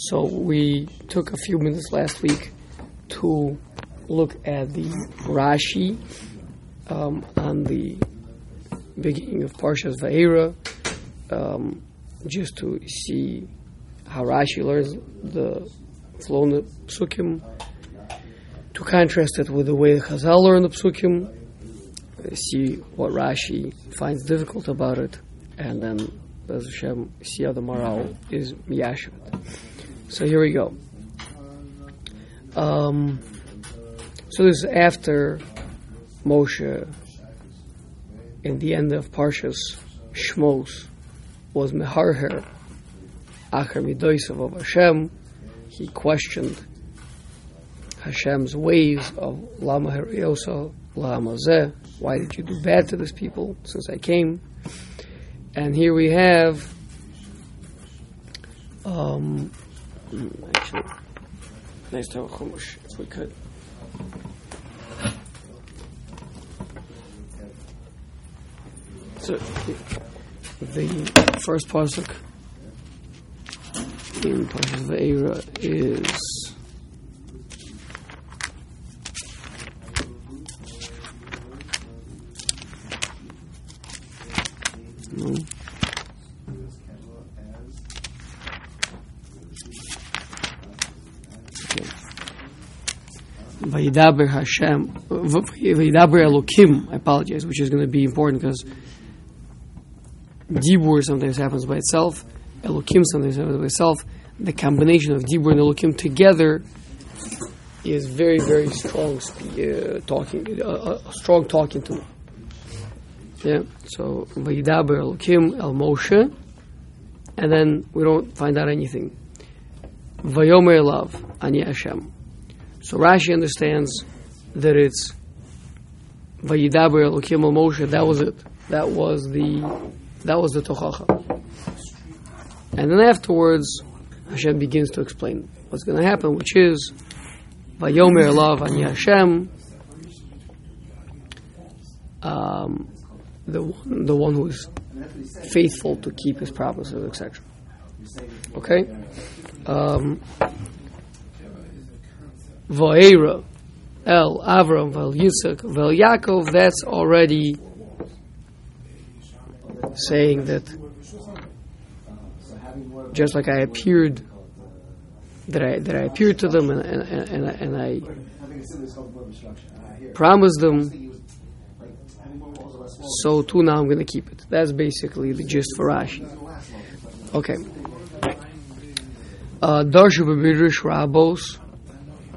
So we took a few minutes last week to look at the Rashi um, on the beginning of Parshas Va'era, um, just to see how Rashi learns the flow in the psukim, to contrast it with the way the Chazal learn the psukim, see what Rashi finds difficult about it, and then Bez Hashem, see how the Maharal is miyashiv. So here we go. Um, so this is after Moshe, in the end of Parshas Shmos, was meharher acher midoisav of Hashem. He questioned Hashem's ways of lama heriosa lama zeh. Why did you do bad to this people since I came? And here we have. Um, actually, nice to have a chumash if we could. So, the first pasuk in Parshas Ve'era is Vayidaber Hashem, Vayidaber Elokim, I apologize, which is going to be important because Dibur sometimes happens by itself, Elokim sometimes happens by itself. The combination of Dibur and Elokim together is very, very strong uh, talking, uh, a strong talking to. Yeah, so Vayidaber Elokim El Moshe, and then we don't find out anything. Vayomer Elav Ani Hashem. So Rashi understands that it's Vayidaber Elokim El Moshe. That was it. That was the that was the tochacha. And then afterwards, Hashem begins to explain what's going to happen, which is Vayomer Elav Ani Hashem. Um, the one, the one who is faithful to keep his promises, etc. Okay? Um, Va'era, El, Avram, Vel Yitzchak, Vel Yaakov, that's already saying that just like I appeared, that I, that I appeared to them and, and, and, and I promised them so too now I'm going to keep it. That's basically the gist for Rashi. Okay. Uh, Darsha b'birish rabos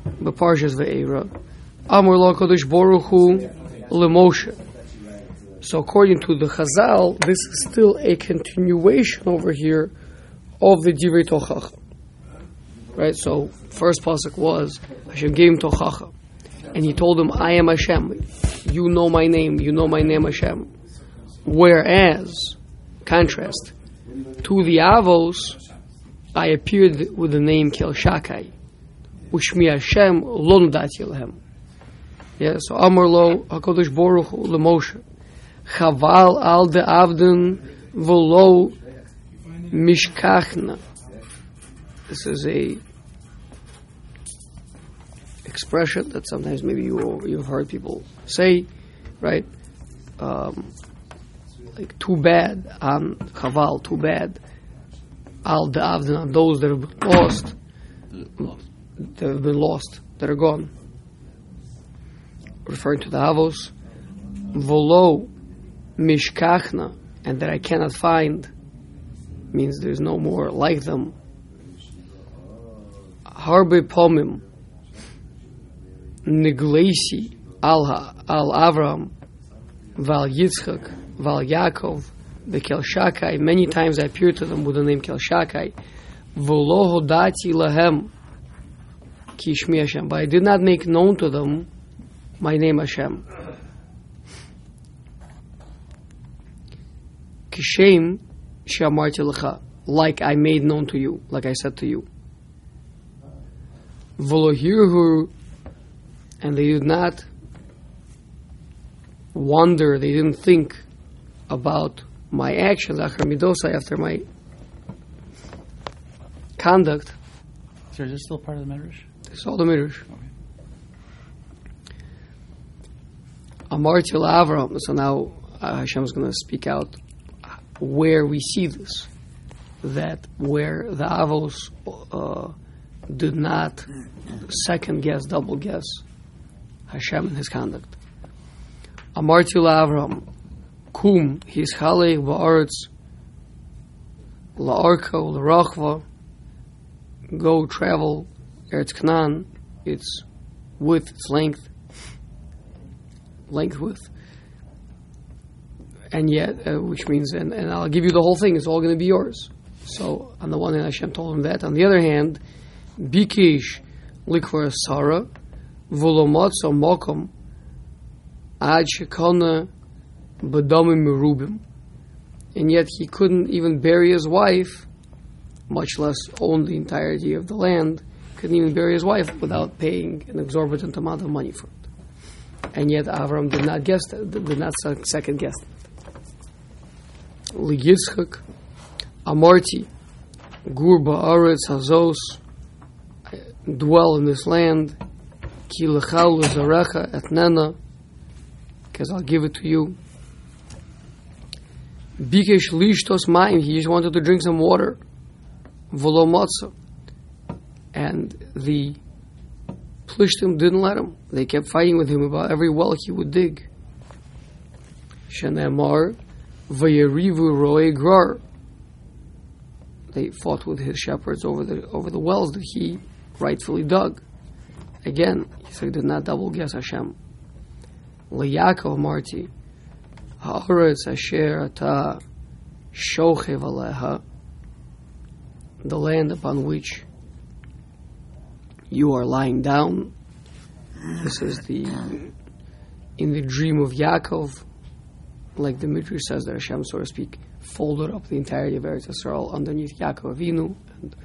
b'parshas ve'era Amor lo kodesh Baruch Hu lemoshe. So according to the Chazal, this is still a continuation over here of the Divrei Tochacha. Right. So first pasuk was Hashem gave him Tochacha, and he told him, "I am Hashem." you know my name, you know my name Hashem. Whereas, contrast, to the Avos, I appeared with the name Kel Me Hashem lo nudati lehem. Yeah, so Amar HaKadosh Baruch Hu Moshe, Chaval al de Avden v'lo mishkachna. This is a expression that sometimes maybe you you've heard people say, right? Um, like too bad on chaval, too bad. Al da'avdin on those that have lost, that have been lost, that are gone. Referring to the avos, volo mishkachna, and that I cannot find means there's no more like them. Harbe pomim Niglesi al, Avram, Val Yitzchak, Val Yaakov, the Kel Shakai. Many times I appeared to them with the name Kel Shakai. V'lo hodati lahem kishmi Hashem. But I did not make known to them my name Hashem. Kishem shamarti lecha. Like I made known to you, like I said to you. V'lohirhu and they did not wonder, they didn't think about my actions, after my conduct, So is this still part of the Medrash? This is all the Midrash. Amarti Avram. So now uh, Hashem is going to speak out where we see this. That where the Avos uh, did not second guess, double guess Hashem in his conduct. Amarti Avram. Kum, his Chalei Ba'aretz, La'arko, La'rachva, go travel Eretz Canaan, its width, its length, length width, and yet, uh, which means, and, and I'll give you the whole thing, it's all going to be yours. So, on the one hand, Hashem told him that. On the other hand, Bikish likvar Sarah, Volomotzo Mokom, Ad Shekona Badomim Merubim, and yet he couldn't even bury his wife, much less own the entirety of the land, couldn't even bury his wife without paying an exorbitant amount of money for it. And yet Avram did not guess that, did not second guess that. Liyitzchak, Amarti, Gur Ba'aretz Hazos, dwell in this land, Ki Lechal Zarecha Etnena, because I'll give it to you. Bikesh lishtos mayim. He just wanted to drink some water. Volomotza. And the Plishtim didn't let him. They kept fighting with him about every well he would dig. Shenemar vayerivu roe grar. They fought with his shepherds over the over the wells that he rightfully dug. Again, he said, did not double guess Hashem. Liyakov Marti. Haaretz asher ata shochev aleha, the land upon which you are lying down. This is the in the dream of Yaakov, like the Midrash says that Hashem, so to speak, folded up the entirety of Eretz Yisrael underneath Yaakov Avinu, and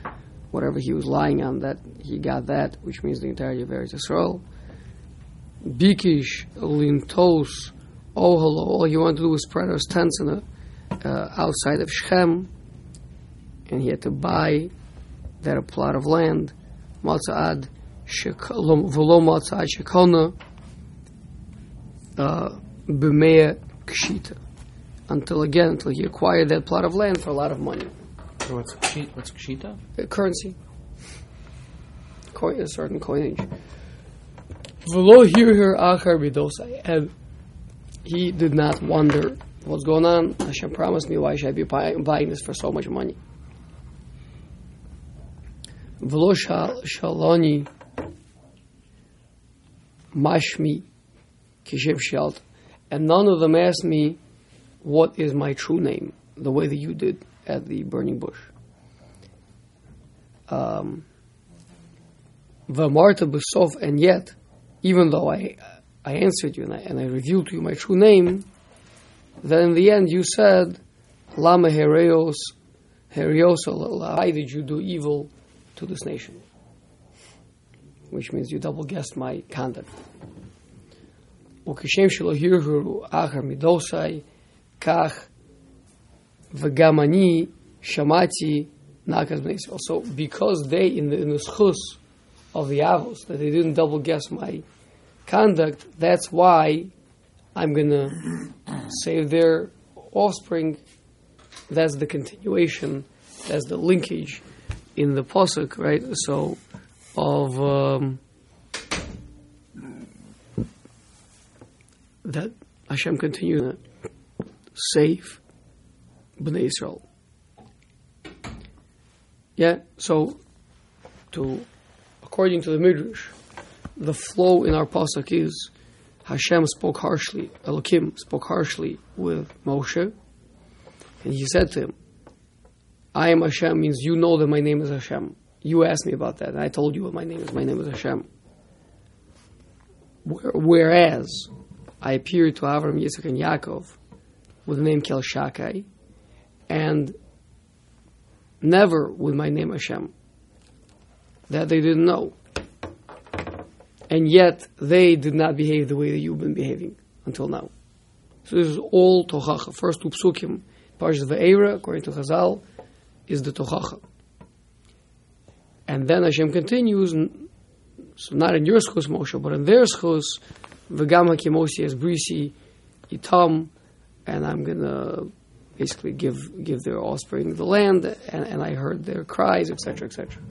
whatever he was lying on, that he got that, which means the entirety of Eretz Yisrael. Bikish lintos oh hello, all he wanted to do was spread his tents in uh, outside of Shechem, and he had to buy that a plot of land, Matzad v'lo Matzad Shekona, uh, kshita, until again, until he acquired that plot of land for a lot of money. So what's kshita? What's kshita? The currency, coin, a certain coinage. V'lo hirher achar b'dosai, and he did not wonder what's going on. Hashem promised me, why should I be buying this for so much money? V'lo shaloni mashmi kishiv shalt. And none of them asked me, what is my true name, the way that you did at the burning bush. Um, V'marta b'sof, and yet, even though I I answered you and I, and I revealed to you my true name, then in the end you said, Lama Hereos, Hereos, why did you do evil to this nation? Which means you double guessed my conduct. וכשם שלא הרהרו אחר מדוסי, כך וגם אני שמעתי nakaz בני So because they, in the, in the schus of the avos, that they didn't double guess my conduct, that's why I'm going to save their offspring. That's the continuation, that's the linkage in the Pasuk, right? So, of um, that Hashem continues to save Bnei Israel. Yeah, so to according to the Midrash, the flow in our pasuk is Hashem spoke harshly, Elohim spoke harshly with Moshe, and he said to him, I am Hashem means you know that my name is Hashem. You asked me about that, and I told you what my name is. My name is Hashem. Whereas I appeared to Avram, Yitzchak, and Yaakov with the name Kel Shakai, and never with my name Hashem. That they didn't know and yet they did not behave the way that you've been behaving until now. So this is all tochacha. First two psukim, Parshas Ve'era, according to Chazal, is the tochacha. And then Hashem continues, so not in your schus, Moshe, but in their schus, v'gam hakimosi es brisi itam, and I'm gonna basically give give their offspring the land, and, and I heard their cries, etc., etc.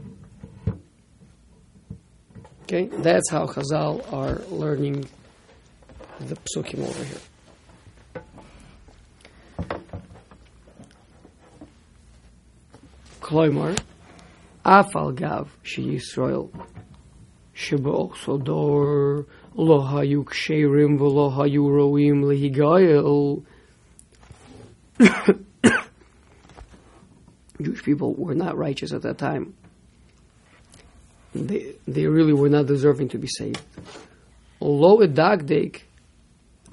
Okay, that's how Chazal are learning the psukim over here. Kloimar, Afal Gav She Yisrael שבאוכסו דור לא היו כשרים ולא היו ראויים להיגאל. Jewish people were not righteous at that time. They, they really were not deserving to be saved. Lo edagdek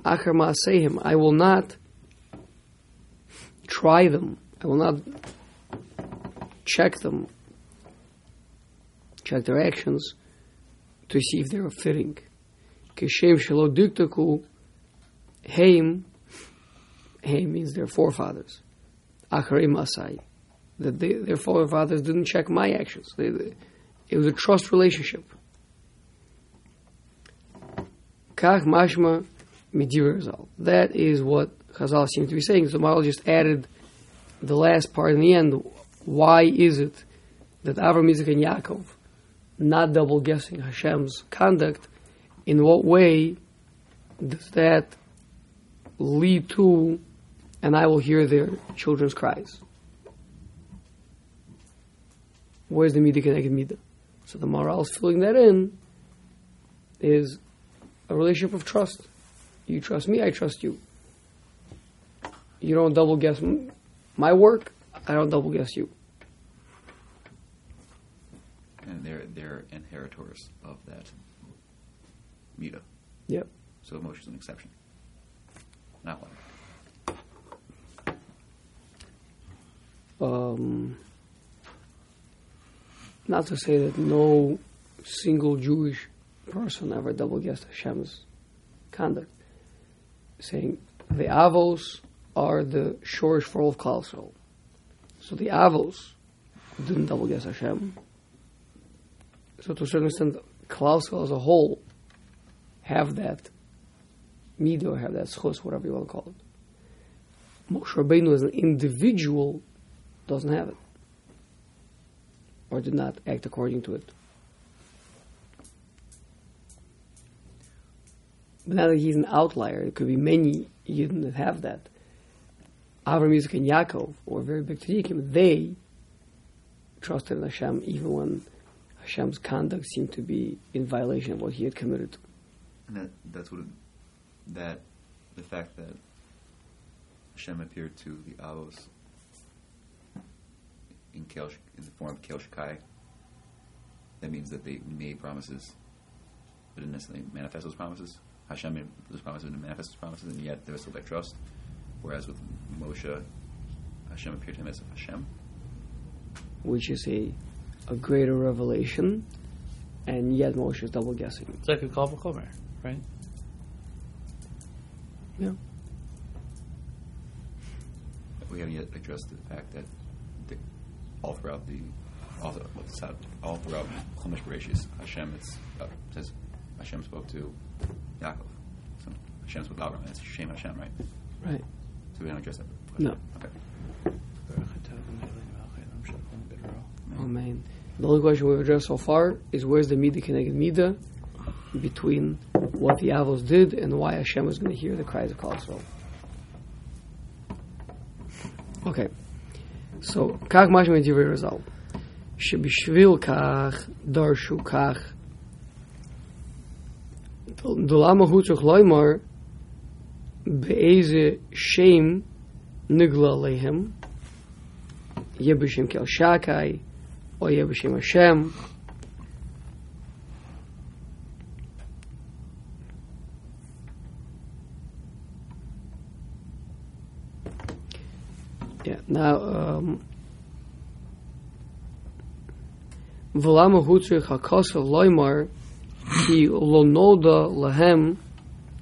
acher ma'asehim. I will not try them. I will not check them, check their actions to see if they are fitting. Kishem shelo diktaku heim. Heim means their forefathers. Acharim asai. That they, their forefathers didn't check my actions. They, they- it was a trust relationship. Kach mashma midir Chazal. That is what Chazal seems to be saying. So Maharal just added the last part in the end. Why is it that Avram, Isaac, and Yaakov, not double guessing Hashem's conduct, in what way does that lead to, and I will hear their children's cries? Where's the midah connected midah? So the Maharal's filling that in is a relationship of trust. You trust me, I trust you. You don't double guess my work, I don't double guess you. And they're they're inheritors of that Mida. Yep. So is an exception. Not one. um, not to say that no single Jewish person ever double guessed Hashem's conduct, saying the Avos are the shorish for all of Klal. So the Avos didn't double guess Hashem. So to a certain extent, Klal Yisrael as a whole have that midah, or have that schus, whatever you want to call it. Moshe Rabbeinu as an individual doesn't have it or did not act according to it. But now that he's an outlier, it could be many Yidden that have that. Avram, Yitzchak, and Yaakov, or very big tzaddikim, they trusted in Hashem even when Hashem's conduct seemed to be in violation of what he had committed to. And that that's what it, that the fact that Hashem appeared to the Avos in Kel, in the form of Kel Shakai, that means that they made promises, but didn't necessarily manifest those promises. Hashem made those promises and manifest those promises, and yet there was still that trust. Whereas with Moshe, Hashem appeared to him as Hashem. which is a, a greater revelation, and yet Moshe is double guessing. It's like a call for Chomer, right? Yeah. We haven't yet addressed the fact that the, all throughout the all, th- what's that, all throughout Chumash Bereshis, Hashem it's, uh, says Hashem spoke to Yaakov. So Hashem spoke to Abraham. It's Shem Hashem, right? Right. So we don't address that. No. Okay. Amen. The only question we've addressed so far is where's the midah connected midah between what the Avos did and why Hashem is going to hear the cries of Kal Yisrael. Okay. So, כך משמע דברי רז"ל, שבשביל כך דרשו כך, דלמה הוא צריך לומר באיזה שם נגלה עליהם, יהיה בשם כאל שקי, או יהיה בשם השם. Yeah, now, um, ולמה הוא צריך הכוסף לומר כי לא נודע להם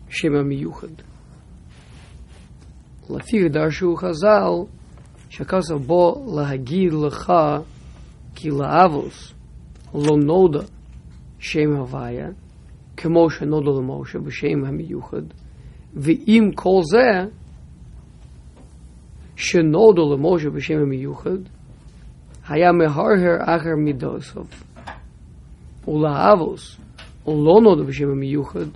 שם המיוחד. לפי דרשו חז"ל שהכוסף בו להגיד לך כי לאבוס lo noda shem havaya כמו שנודע למשה בשם המיוחד, ואם כל זה שנודע למשה בשם המיוחד, היה מהרהר אחר מידוסוב. ולאבוס, ולא נודע בשם המיוחד,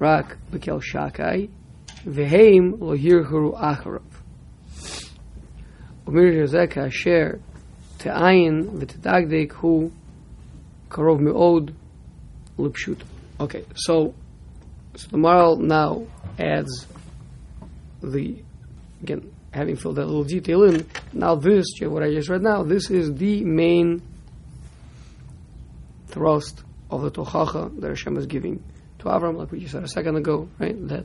רק בקל שקאי, V'heim lohir yirchuru acharav. Umir Yezek Asher Te'ayin v'tedagdek hu karov me'od lipshut. Okay, so, so the Maharal now adds the, again, having filled that little detail in, now this, what I just read now, this is the main thrust of the Tochacha that Hashem is giving to Avram, like we just said a second ago, right? That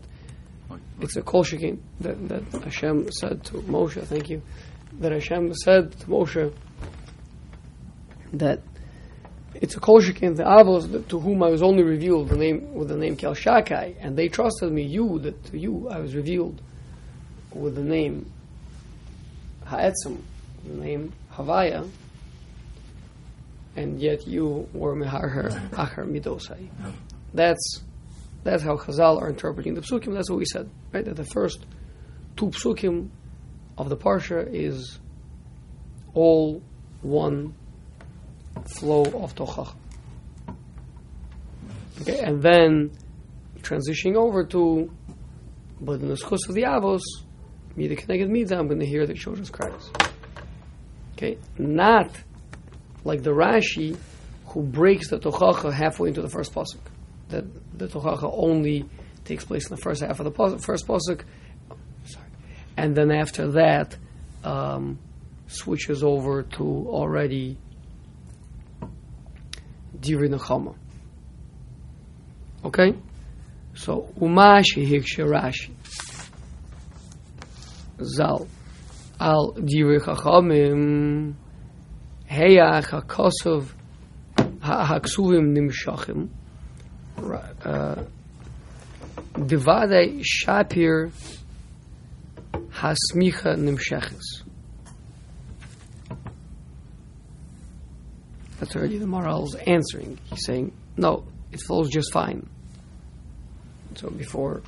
it's a kol shekin that, that Hashem said to Moshe, thank you, that Hashem said to Moshe that it's a kol shekin the avos to whom I was only revealed the name with the name Kel Shakai, and they trusted me. You that to you I was revealed with the name Ha'etzim, the name Havaya, and yet you were meharher achar midosai. That's that's how Chazal are interpreting the psukim. That's what we said, right? That the first two psukim of the parsha is all one flow of tochach. Okay, and then transitioning over to, but in the schus of the avos, mida connected mida, I'm going to hear the children's cries. Okay, not like the Rashi who breaks the tochacha halfway into the first pasuk. That the tochacha only takes place in the first half of the pasuk, first pasuk, sorry, and then after that um, switches over to already Divrei Nechama. Okay? So, Umashi Hiksha Rashi. Zal. Al Divrei Chachamim. Heyach HaKosov HaKsuvim Nimshachim. Uh, Devadei Shapir Hasmicha Nimshachis. That's already the Maharal's answering. He's saying, no, it flows just fine. So before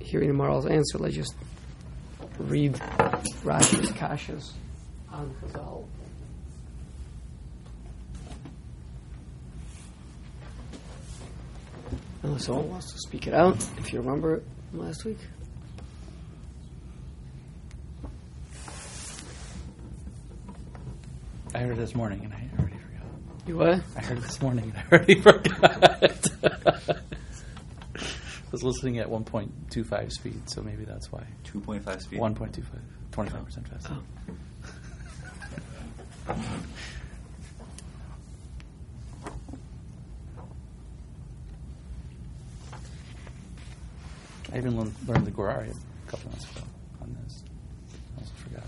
hearing the Maharal's answer, let's just read Rashi's Kashas on Chazal. Unless someone wants to speak it out, if you remember it from last week. I heard it this morning and I already forgot. You what? I heard it this morning and I already forgot. I was listening at 1.25 speed, so maybe that's why. 2.5 speed. 1.25, 25% faster. Oh. I even learned, learned the Gur Aryeh a couple months ago on this. I also forgot.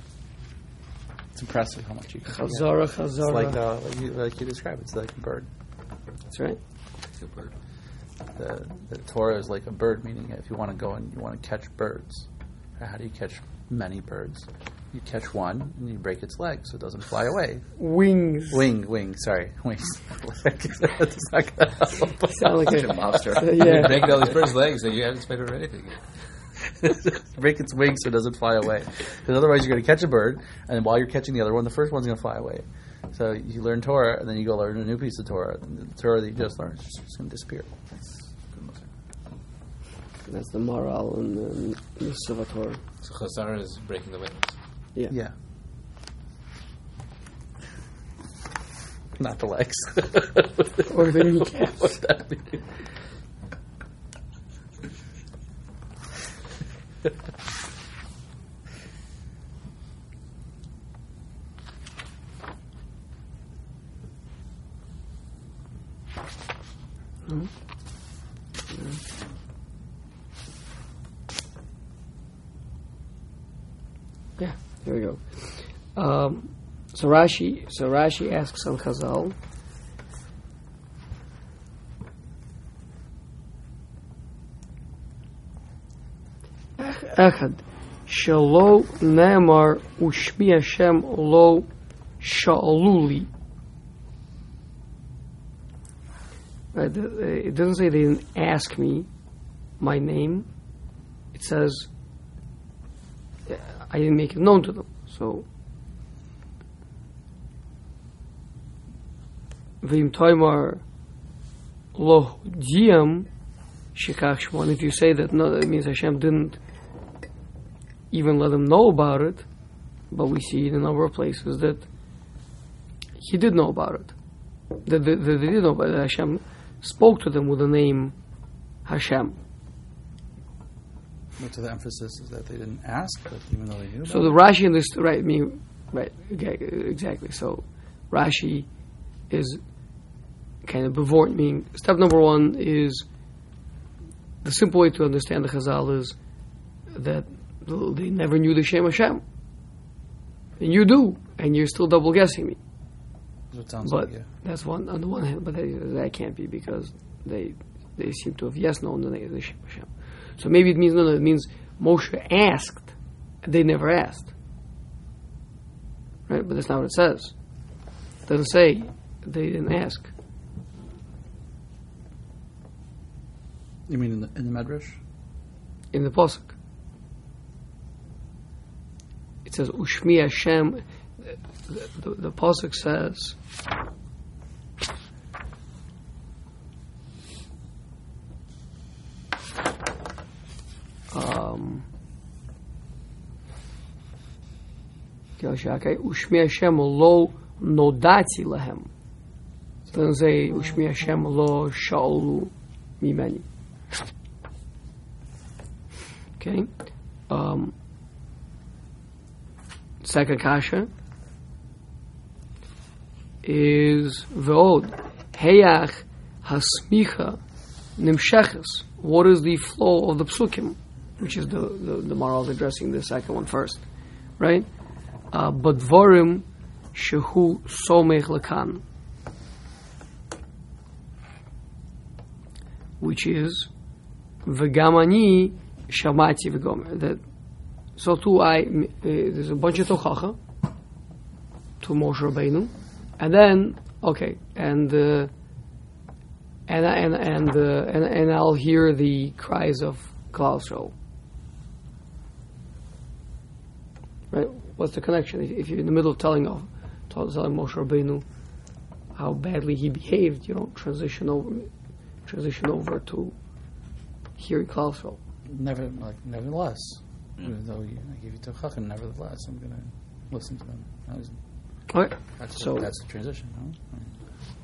It's impressive how much you can forget. Chazara, It's Chazara. like, uh, like, you, like you described, it's like a bird. That's right. Super. The, the Torah is like a bird, meaning if you want to go and you want to catch birds, how do you catch many birds? You catch one and you break its leg so it doesn't fly away. Wings. Wing, wing, sorry, wings. That's not gonna help. Sound like a a mobster. yeah. Breaking all these birds' legs, and you haven't expected anything. break its wings so it doesn't fly away. Because otherwise, you're going to catch a bird, and while you're catching the other one, the first one's going to fly away. So you learn Torah, and then you go learn a new piece of Torah. And the Torah that you just learned is just going to disappear. That's the moral and the, the Torah. So Chazar is breaking the wings. Yeah. Yeah. Not the legs. Or the kneecaps. What's that mean? Yeah, here we go. Um, so Rashi, so Rashi asks on Chazal. אחד, שלא נאמר ושמי השם לא שאלו לי. Right? The- uh, It doesn't say they didn't ask me my name. It says uh, I didn't make it known to them. So, Vim Toimar Lo Diam Shikach Shmon. If you say that, no, that means Hashem didn't even let them know about it, but we see in a number of places that he did know about it. That, that, that they did know about it. Hashem spoke to them with the name Hashem. But to the emphasis is that they didn't ask, but even though they knew. So the Rashi in this, right, I mean, right, okay, exactly. So Rashi is kind of before, meaning step number one is the simple way to understand the Chazal is that they never knew the Shem Hashem. And you do, and you're still double guessing me. But like, yeah. that's one on the one hand, but that, that can't be because they they seem to have yes known the name of the Shem Hashem. So maybe it means no, no, it means Moshe asked, they never asked. Right, but that's not what it says. It doesn't say they didn't ask. You mean in the, in the Medrash? in the pasuk. It says Ushmi Hashem. The, the, the pasuk says. Um, Ushmi Hashem lo nodati lahem. Say Ushmi Hashem lo shaolu mimeni. Okay. Um, second kasha is ve'od heyach hasmicha nimsheches. What is the flow of the psukim? Which is the the, the Maharal addressing the second one first, right? Uh, but dvorim shehu somech lakan, which is v'gamani shamati v'gomer. That so too I uh, there's a bunch of tochacha to Moshe Rabbeinu, and then okay, and uh, and and and, uh, and and I'll hear the cries of Klal Yisrael. Right? What's the connection? If, if you're in the middle of telling of telling Moshe Rabbeinu how badly he behaved, you don't transition over transition over to hearing Klal Yisrael. Never, like, nevertheless, even though you, I give you Tochachin, nevertheless, I'm going to listen to them. That was, Okay. that's, So- the, that's the transition, no?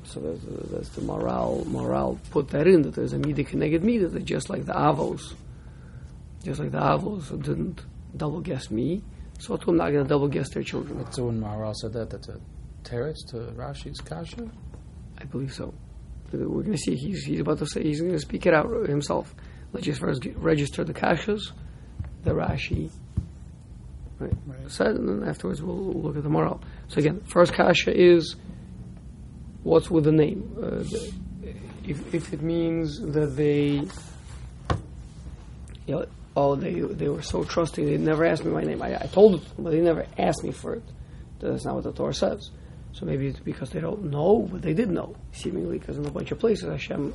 So that's, uh, that's the Maharal. Maharal put that in that there's a midah connected midah that just like the avos, just like the avos who didn't double guess me, so too I'm not going to double guess their children. But so when Maharal said that, that's a teretz to Rashi's kasha? I believe so. We're going to see. He's, he's about to say. He's going to speak it out himself. Let's just first register the kashas, the Rashi. Right. Right. Said, and then afterwards we'll, we'll look at the Maharal. So again, first kasha is what's with the name. Uh, the, if, if it means that they, you know, oh, they they were so trusting, they never asked me my name. I, I told it, but they never asked me for it. That's not what the Torah says. So maybe it's because they don't know, but they did know, seemingly, because in a bunch of places Hashem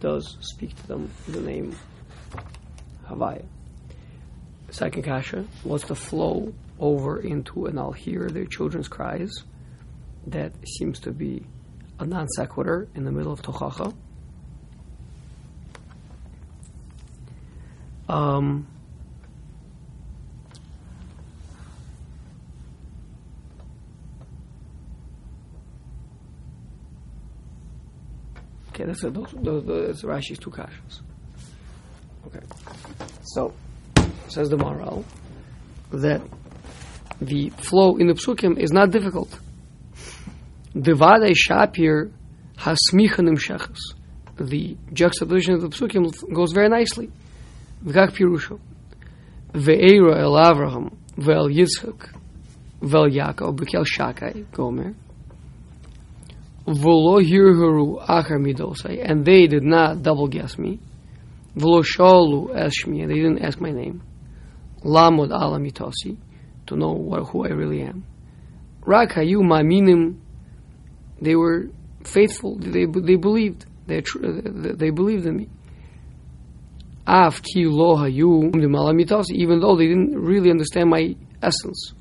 does speak to them in the name Havaya. Second kasha, what's the flow over into, and I'll hear their children's cries. That seems to be a non sequitur in the middle of Tochacha. Um, okay, that's, a, those, those, that's Rashi's two kashas. Okay. So, says the Maharal that the flow in the psukim is not difficult. Devade Shapir Hasmicha Nimshachas. The juxtaposition of the psukim goes very nicely. V'kach pirusho. Ve'era el Avraham, ve'el Yitzchak, ve'el Yaakov, b'kel Shakai, Gomer. V'lo hirhuru achar and they did not double guess me. V'lo shalu eshmi, and they didn't ask my name. Lamod alamitosi, to know what, who I really am. Rakhayu ma'minim, they were faithful. They they believed. They they believed in me. Af ki lo even though they didn't really understand my essence.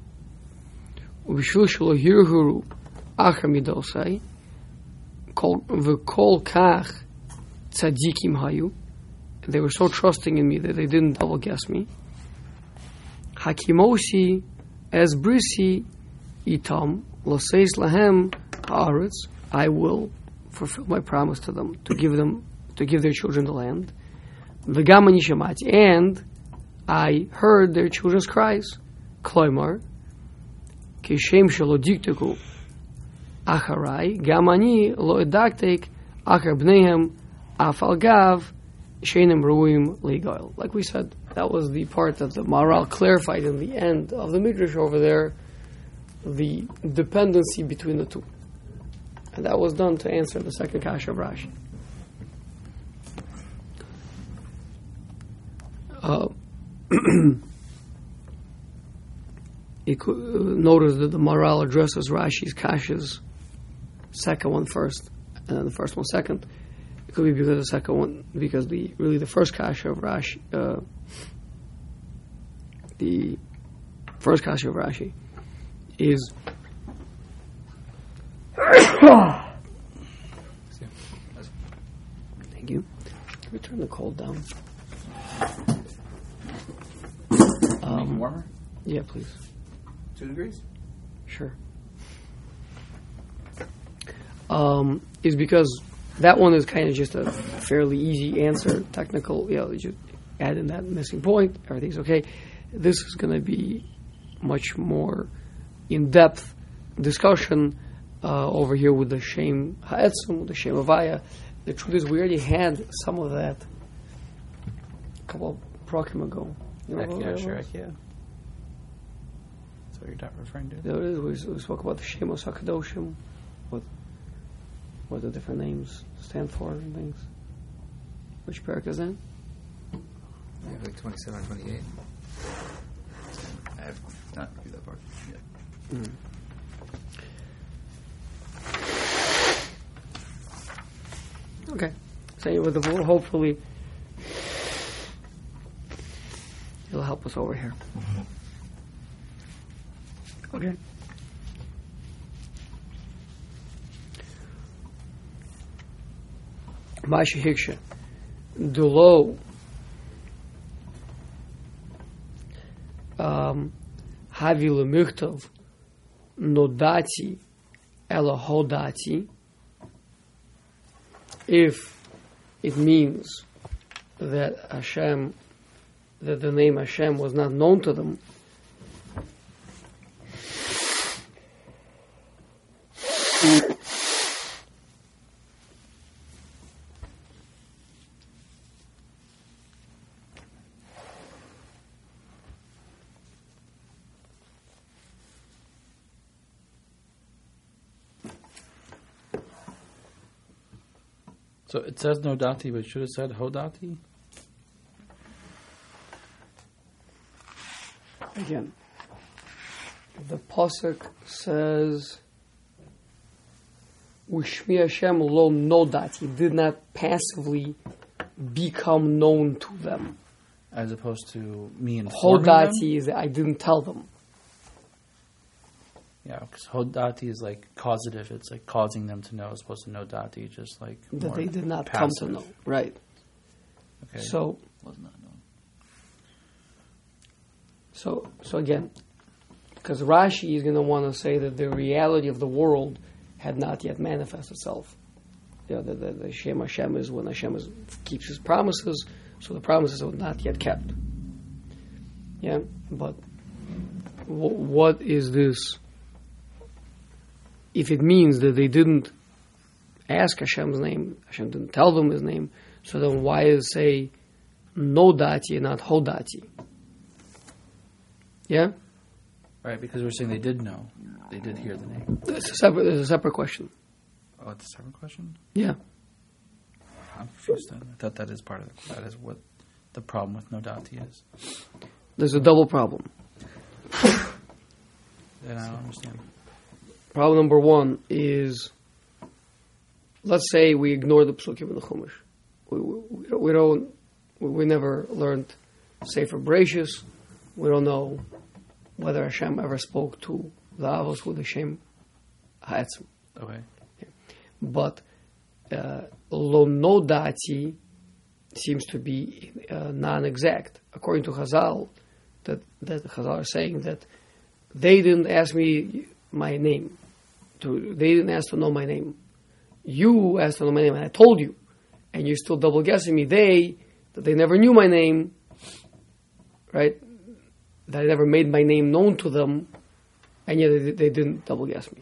Ubishul hirhuru midosai V'kol kach tzadikim hayu. They were so trusting in me that they didn't double guess me. Hakimoshi as brisi itam loseis lahem haaretz. I will fulfill my promise to them to give them to give their children the land. V'gam nishamati and I heard their children's cries. Kloimar kishem shalodiktiku acharai, gamani lo edaktek achar bneihem afal gav shenim ruim legoil. Like we said, that was the part that the Maharal clarified in the end of the Midrash over there, the dependency between the two. And that was done to answer the second kasha of Rashi. Uh, uh, notice that the Maharal addresses Rashi's kashas, second one first, and then the first one second. It could be because the second one, because the really the first kasha of Rashi, uh, the first kasha of Rashi is Thank you. Can we turn the cold down? It warmer? Yeah, please. Two degrees? Sure. Um, is because that one is kind of just a fairly easy answer, technical. You know, you just add in that missing point, everything's okay. This is going to be much more in-depth discussion uh, over here with the Shem Ha'etzim, the Shem Avaya. The truth is, we already had some of that a couple of prokim ago. You know yeah, sure, yeah. That's what you're not referring to. There it is. We, we spoke about the Shemos Hakadoshim, what what the different names stand for and things. Which parak is that? I have like 27 or 28. I have not reviewed that part yet. Hmm. Okay. So anyway, the hopefully it'll help us over here. Mm-hmm. Okay. Mashi Hiksha. Dulo. Um, Havi Lemichtov. Nodati. Ela Hodati. If it means that Hashem, that the name Hashem was not known to them, So it says no dati, but it should have said hodati. again, the pasuk says, "Ushmi Hashem lo nodat." He did not passively become known to them. As opposed to me them. Hodati is that I didn't tell them. Yeah, because hodati is like causative. It's like causing them to know, as opposed to no dati, just like that more they did not come to know. Right. Okay. So, Was not known. so, so again, because Rashi is going to want to say that the reality of the world had not yet manifested itself. You know, the, the, the Shem Hashem is when Hashem is, keeps his promises, so the promises are not yet kept. Yeah, but w- what is this? If it means that they didn't ask Hashem's name, Hashem didn't tell them his name, so then why is say no dati and not hodati? Yeah, right, because we're saying they did know, they did hear the name. it's a separate. It's a separate question. Oh, it's a separate question. Yeah, I'm confused. Then. I thought that is part of it. That is what the problem with no dati is. there's a double problem. Then I don't understand. Problem number one is let's say we ignore the psukim in the Chumash. We, we, we don't, we, we, never learned Sefer Bereshis. We don't know whether Hashem ever spoke to the Avos with Hashem Ha'etzim. Okay. But uh, lo nodati seems to be uh, non-exact. According to Chazal, that, that Chazal are saying that they didn't ask me my name. To, they didn't ask to know my name. You asked to know my name, and I told you. And you're still double guessing me. They, that they never knew my name, right? That I never made my name known to them, and yet they, they didn't double guess me.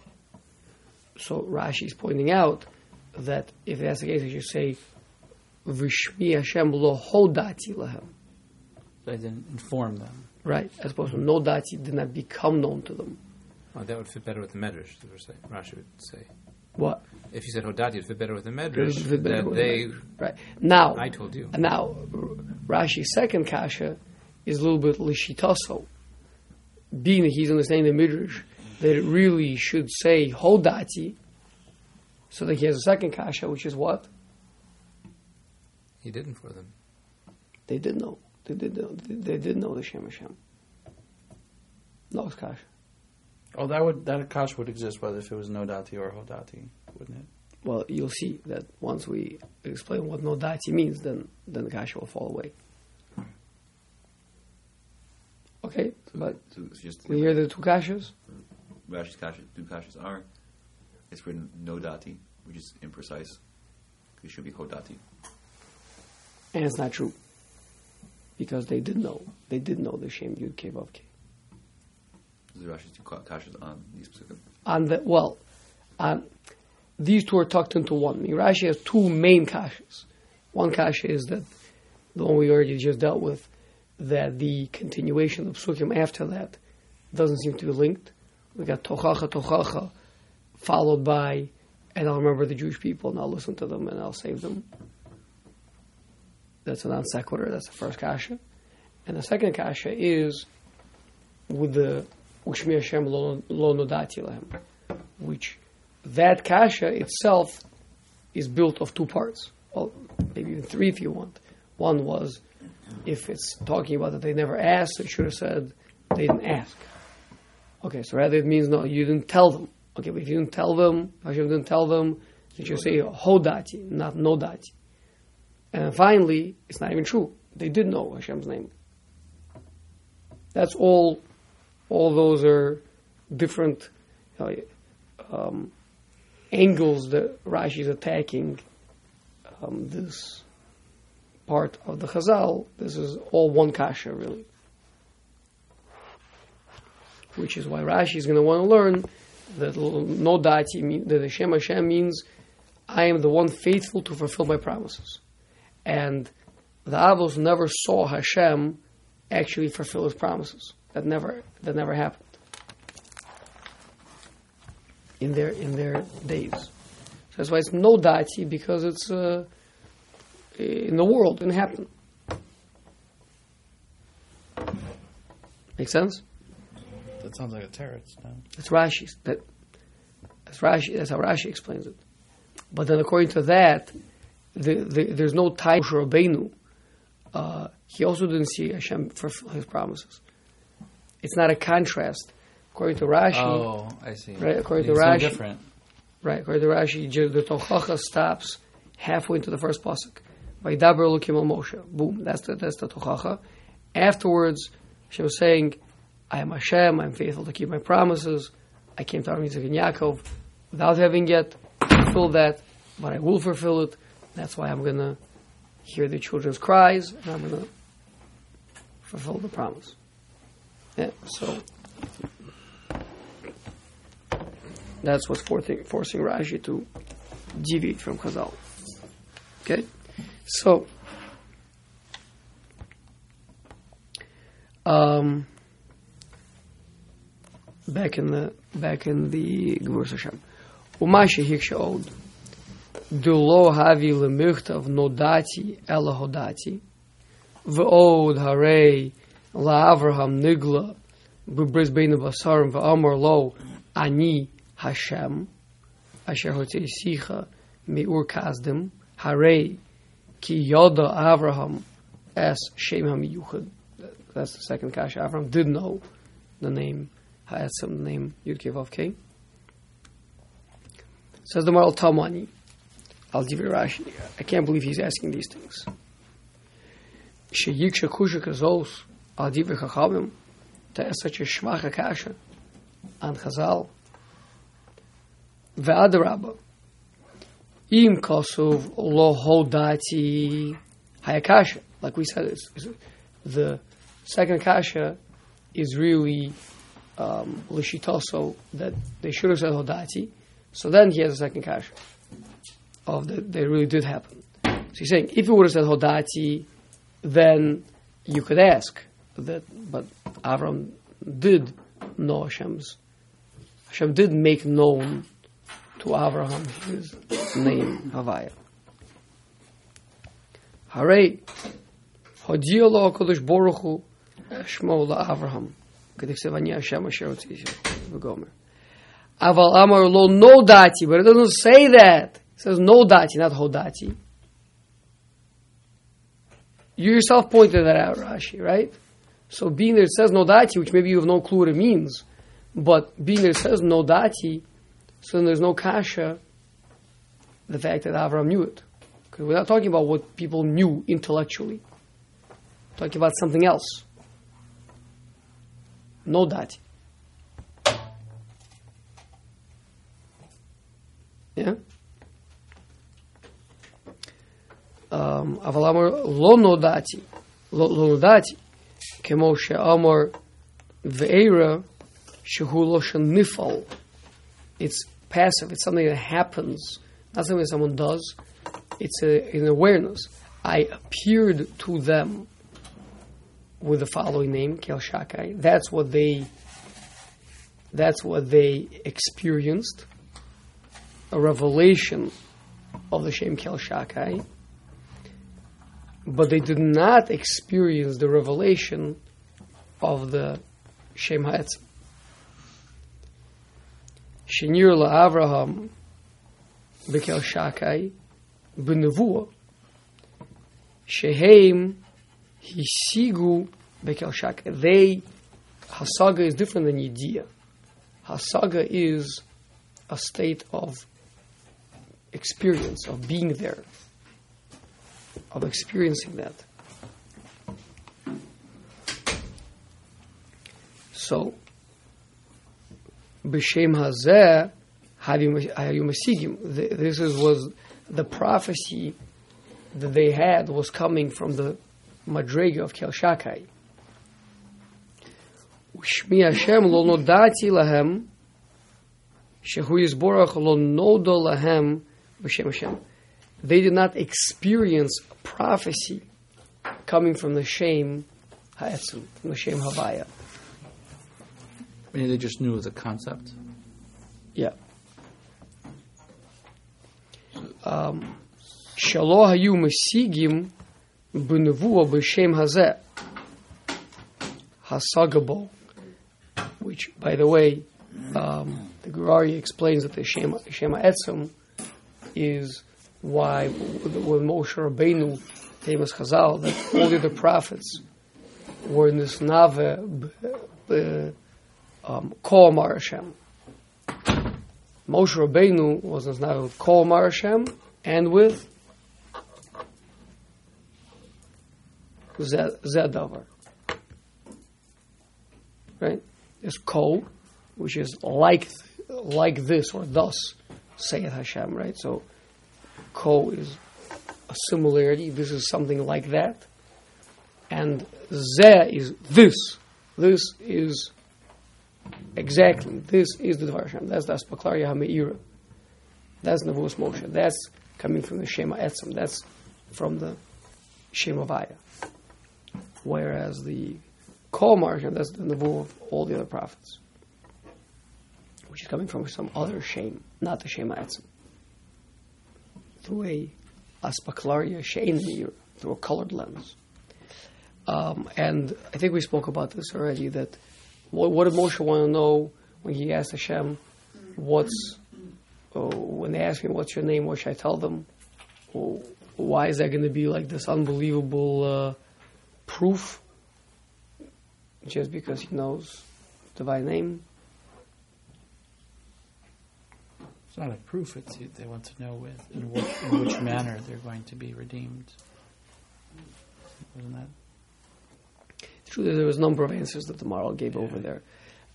So Rashi is pointing out that if that's the case, you should say, Vishmi Hashem lo hodati lahem. I didn't inform them. Right, as opposed to no dati did not become known to them. Oh, that would fit better with the Medrash. Rashi would say. What? If you said Hodati, it'd fit better with the It Medrash. would fit better that with they, Right. Now, I told you. now Rashi's second kasha is a little bit lishitaso. Being that he's understanding the midrash, that it really should say hodati, so that he has a second kasha, which is what He didn't for them. they did know. They did know. They did know the Shem Hashem. No kasha. Oh, that would that akash would exist whether if it was no dati or hodati, wouldn't it? Well, you'll see that once we explain what no dati means, then then the kasha will fall away. Okay, So, but so just we hear the two kashas. Rashi's kasha, two kashas are. It's written no dati, which is imprecise. It should be hodati. And it's not true. Because they did know. They did know the Shem Yud K Vav K. Two kashas on these. On the, well, on, these two are tucked into one. Rashi has two main kashas. One kasha is that the one we already just dealt with, that the continuation of Psukim after that doesn't seem to be linked. We got Tochacha Tochacha, followed by, and I'll remember the Jewish people and I'll listen to them and I'll save them. That's a non sequitur. That's the first kasha. And the second kasha is with the Ushmi Hashem lo lo nodati lahem, which that kasha itself is built of two parts. Well, maybe even three if you want. One was if it's talking about that they never asked, it should have said they didn't ask. Okay, so rather it means no, you didn't tell them. Okay, but if you didn't tell them, Hashem didn't tell them, you should say hodati, not nodati. And finally, it's not even true. They did know Hashem's name. That's all. All those are different know, um, angles that Rashi is attacking um, this part of the Chazal. This is all one kasha, really. Which is why Rashi is going to want to learn that no dati that Hashem Hashem means I am the one faithful to fulfill my promises and the Avos never saw Hashem actually fulfill his promises. That never that never happened in their in their days. So that's why it's no dati because it's uh, in the world. Didn't happen. Make sense? That sounds like a teretz. No? That's Rashi. That that's Rashi. That's how Rashi explains it. But then, according to that, the, the, there's no time for Rabbeinu. Uh, he also didn't see Hashem fulfill his promises. It's not a contrast. According to Rashi, Oh, I see. Right, according to It's no Rashi. different. right? According to Rashi, the Tochacha stops halfway into the first pasuk. Vaydaber Elokim al Moshe. Boom. That's the that's the Tochacha. Afterwards, she was saying, "I am Hashem. I'm faithful to keep my promises. I came to Aram Yitzchak and Yaakov without having yet fulfilled that, but I will fulfill it. That's why I'm gonna hear the children's cries and I'm gonna fulfill the promise." Yeah. So. That's what's forcing, forcing Rashi to deviate from Chazal. Okay, so um, back in the back in the Gemara Hashem, Umashi hiksha od dulo havi lemirtav nodati ela hodati ve'od harei la Avraham nigla b'bris bein basarim ve'amar lo ani Hashem, asher hotzei sicha Me'ur Kasdim, Hare Ki Yoda Avraham Es Shem HaMiyuchad. That's the second kasha. Avraham did know the name Ha'etzim, the name Yud Kei Vav Kei. Says the Maharal Talmani. I'll give you Rashi. I can't believe he's asking these things. Sheyiksha kusha kazos al divrei chachamim to ask such a shvacha kasha on Chazal. Ve'adarabba. Im kosov lo hodati hayakasha. Like we said, it's, it's, the second kasha is really um, lishitoso that they should have said hodati. So then he has a second kasha of that they really did happen. So he's saying if it would have said hodati, then you could ask that. But Avram did know Hashem's. Hashem did make known to Avraham his name Havaya. Hare הודיע לו הקדוש ברוך הוא שמו לאברהם, כדכתב אני השם אשר הוצאתי וגומר. אבל אמר לו no dati, but it doesn't say that. It says no dati, not hodati. You yourself pointed that out, Rashi, right? So being there says nodati, which maybe you have no clue what it means, but being there says nodati, so then there's no kasha, the fact that Avram knew it. Because we're not talking about what people knew intellectually. We're talking about something else. No dati. Yeah? Um, lo no dati, Lo, lo dati. כמו שאמר ואירא שהוא לא שנפעל. It's passive, it's something that happens, not something that someone does. It's a, an awareness. I appeared to them with the following name, Kel Shakai. That's what they that's what they experienced. A revelation of the Shem Kel Shakai. But they did not experience the revelation of the Shem Ha'etzim. Shenir Avraham Bekel Shakai B'nevuah Sheheim Hisigu Bekel Shakai. They, Hasaga is different than Yediyah. Hasaga is a state of experience, of being there, of experiencing that. So, B'Shem Hazeh Hayu Masigim. This is, was the prophecy that they had was coming from the Madrega of Kel Shakai. Shmi Hashem lo nodati lahem shehu yisborach lo nodo lahem b'shem Hashem. They did not experience prophecy coming from the Shem Ha'etzim, from the Shem Havaya. I mean, they just knew the concept. Yeah. Um, Shalo hayu mesigim b'nevuah b'shem hazeh hasagabo, which, by the way, um, the Gur Aryeh explains that the Shema, Shema Etzim is why when Moshe Rabbeinu, famous Chazal, that all the prophets were in this Nave um, Kol Mar Hashem. Moshe Rabbeinu was in this Nave with Kol Mar Hashem and with Zedavar. Right? There's Kol, which is like like this or thus, saith Hashem, right? So Ko is a similarity. This is something like that. And Ze is this. This is exactly. This is the Dvar Hashem. That's the Aspaklaria HaMe'ira. That's Navus Moshe. That's coming from the Shema Etzim. That's from the Shema Vaya. Whereas the Kol Marshem, that's the Navu of all the other prophets. Which is coming from some other Shem, not the Shema Etzim through a aspaklaria shein meir, through a colored lens. Um, and I think we spoke about this already. That what, what did Moshe want to know when he asked Hashem, "What's oh, when they ask me what's your name, what should I tell them? Oh, why is that going to be like this unbelievable uh, proof? Just because he knows divine name? It's not a proof. It's they want to know with in, what, in which manner they're going to be redeemed. Wasn't that? True, there was a number of answers that the Maharal gave over there,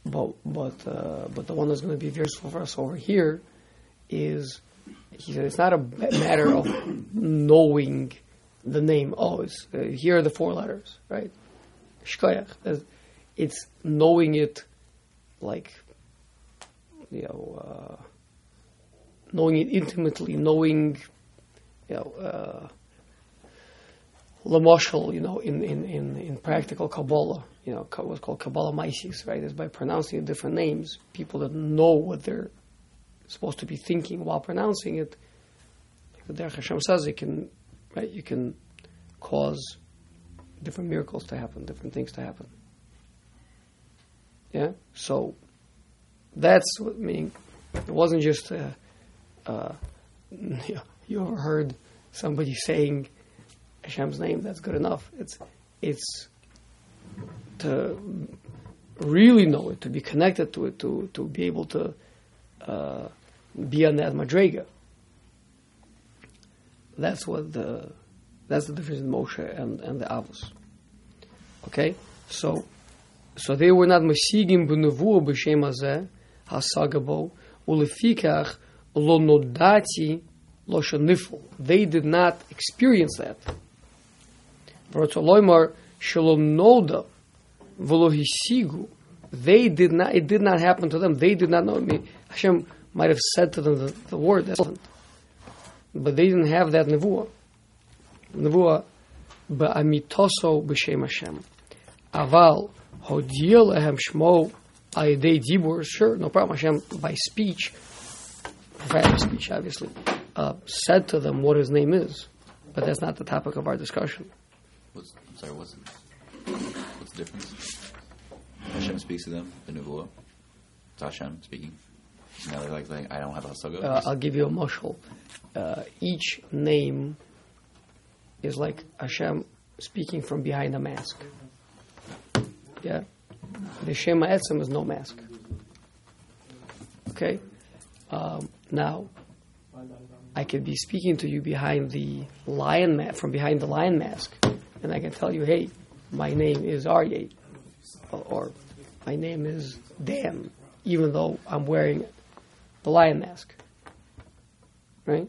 but but uh, but the one that's going to be useful for us over here is he said it's not a matter of knowing the name. Oh, it's, uh, here are the four letters, right? Shkoyach. It's knowing it, like you know, uh, knowing it intimately, knowing you know. Uh, Lamoshel, you know, in, in, in, in practical Kabbalah, you know, what's called Kabbalah Mises, right? Is by pronouncing different names, people that know what they're supposed to be thinking while pronouncing it, like the Derech Hashem says, it can, right, you can cause different miracles to happen, different things to happen. Yeah? So, that's what I mean. It wasn't just, uh, you, ever heard somebody saying, Hashem's name, that's good enough. It's it's to really know it, to be connected to it, to to be able to uh, be on that madrega. That's what the that's the difference in Moshe and, and the Avos. Okay, so so they were not masigim b'nevuah b'shem hazeh hasagabo ulefikach lo nodati lo shanifl. They did not experience that. Vrotoloimar shalom noda v'lohisigu. They did not. It did not happen to them. They did not know. Mean, Hashem might have said to them the, the word, relevant. but they didn't have that nevuah. Nevuah ba'amitoso b'shem Hashem. Aval hodiel lehem shmo ayidei dibur. Sure, no problem. Hashem by speech, prophetic speech, obviously, uh, said to them what His name is. But that's not the topic of our discussion. What's, I'm sorry, what's, what's the difference? Hashem speaks to them, the Nebuah. It's Hashem speaking. Now they're like saying, I don't have a hasaga. uh, I'll give you a mushal. Uh, each name is like Hashem speaking from behind a mask. Yeah? The Shema Etzem is no mask. Okay? Um, now, I could be speaking to you behind the lion ma- from behind the lion mask, and I can tell you, hey, my name is Aryeh, or, or my name is Dan, even though I'm wearing the lion mask. Right?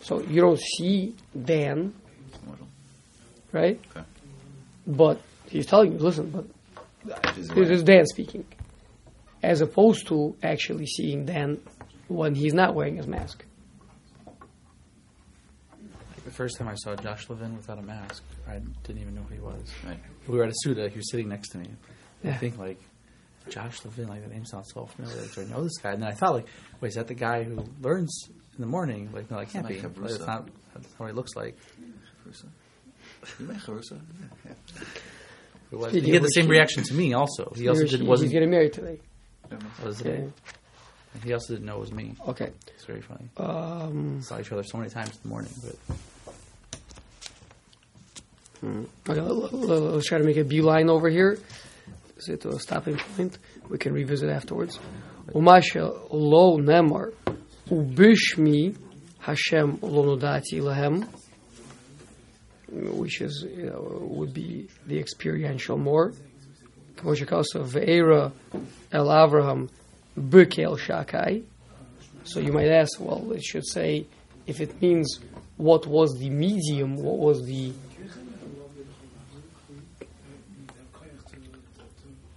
So you don't see Dan, right? Okay. But he's telling you, listen, but This is this what- is Dan speaking. As opposed to actually seeing Dan when he's not wearing his mask. The first time I saw Josh Levin without a mask, I didn't even know who he was. Right. We were at a Suda. He was sitting next to me. I think like Josh Levin, like the name sounds so familiar. Do I know this guy? And then I thought like, wait, is that the guy who learns in the morning? Like, no, I can't be. Mike Like, It's not. That's not what he looks like. Charusa. You met Charusa? Yeah. It was- Speaking he had the same reaction to me. Also, he also He's- didn't he's getting married today. Was Yeah. He also didn't know it was me. Okay. It's very funny. Um, Saw each other so many times in the morning, but okay, let- let- let's try to make a beeline over here. Is it a stopping point? We can revisit afterwards. Umasha lo nemar ubishmi Hashem lo nodati lahem, which is you know, would be the experiential more. Kamoshikasa ve'era el Avraham bekel shakai. So you might ask, well, it should say if it means what was the medium, what was the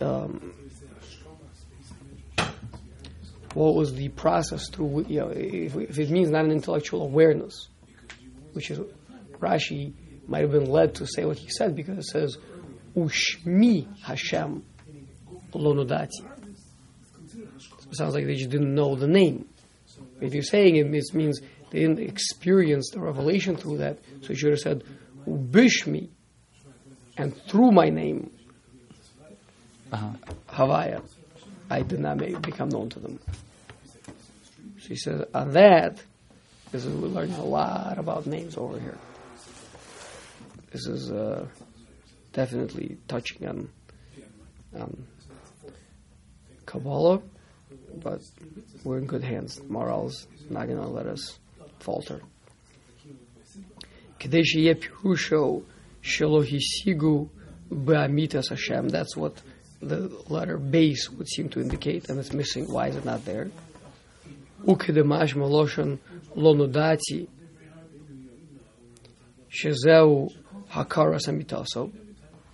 um, what was the process through you know if, if it means not an intellectual awareness, which is Rashi might have been led to say what he said because it says Ushmi Hashem lo nodati. It sounds like they just didn't know the name. If you're saying it, it means they didn't experience the revelation through that. So you should have said Ubishmi, and through my name uh-huh. Havaya, I did not make, become known to them. So he says, on that, this is, we're learning a lot about names over here. This is uh, definitely touching on, on Kabbalah, but we're in good hands. Maharal's not going to let us falter. Hashem. That's what the letter base would seem to indicate, and it's missing. Why is it not there? וכדמש מלושן לא נודעתי שזהו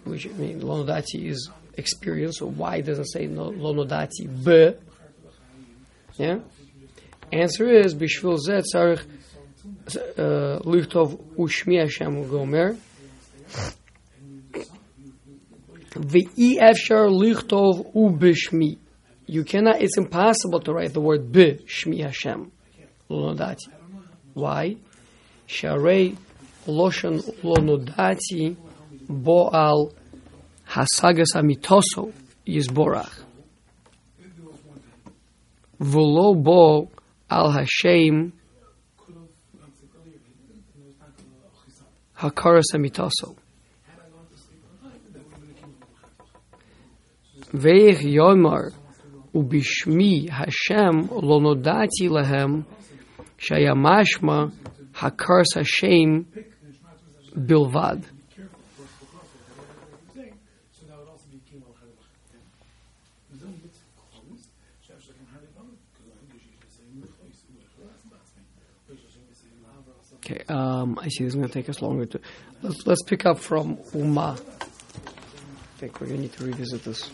which I mean, lonodati is experience, so why doesn't say lonodati נודעתי yeah? Answer is, Bishvil zet sarich uh, Lichtov Ushmi Hashem Gomer. Ve'i Efshar Lichtov Ubishmi. You cannot, it's impossible to write the word bishmi Hashem. Lunodati. Why? Sharei Loshan Lonodati Boal Hasagas Amitoso is Borach. ולא בו על השם הקורס המיתוסו. ואיך יאמר, ובשמי השם לא נודעתי להם, שהיה משמע הקורס השם בלבד. Okay, um, I see this is going to take us longer to. Let's, let's pick up from Uma. I think we're going to need to revisit this.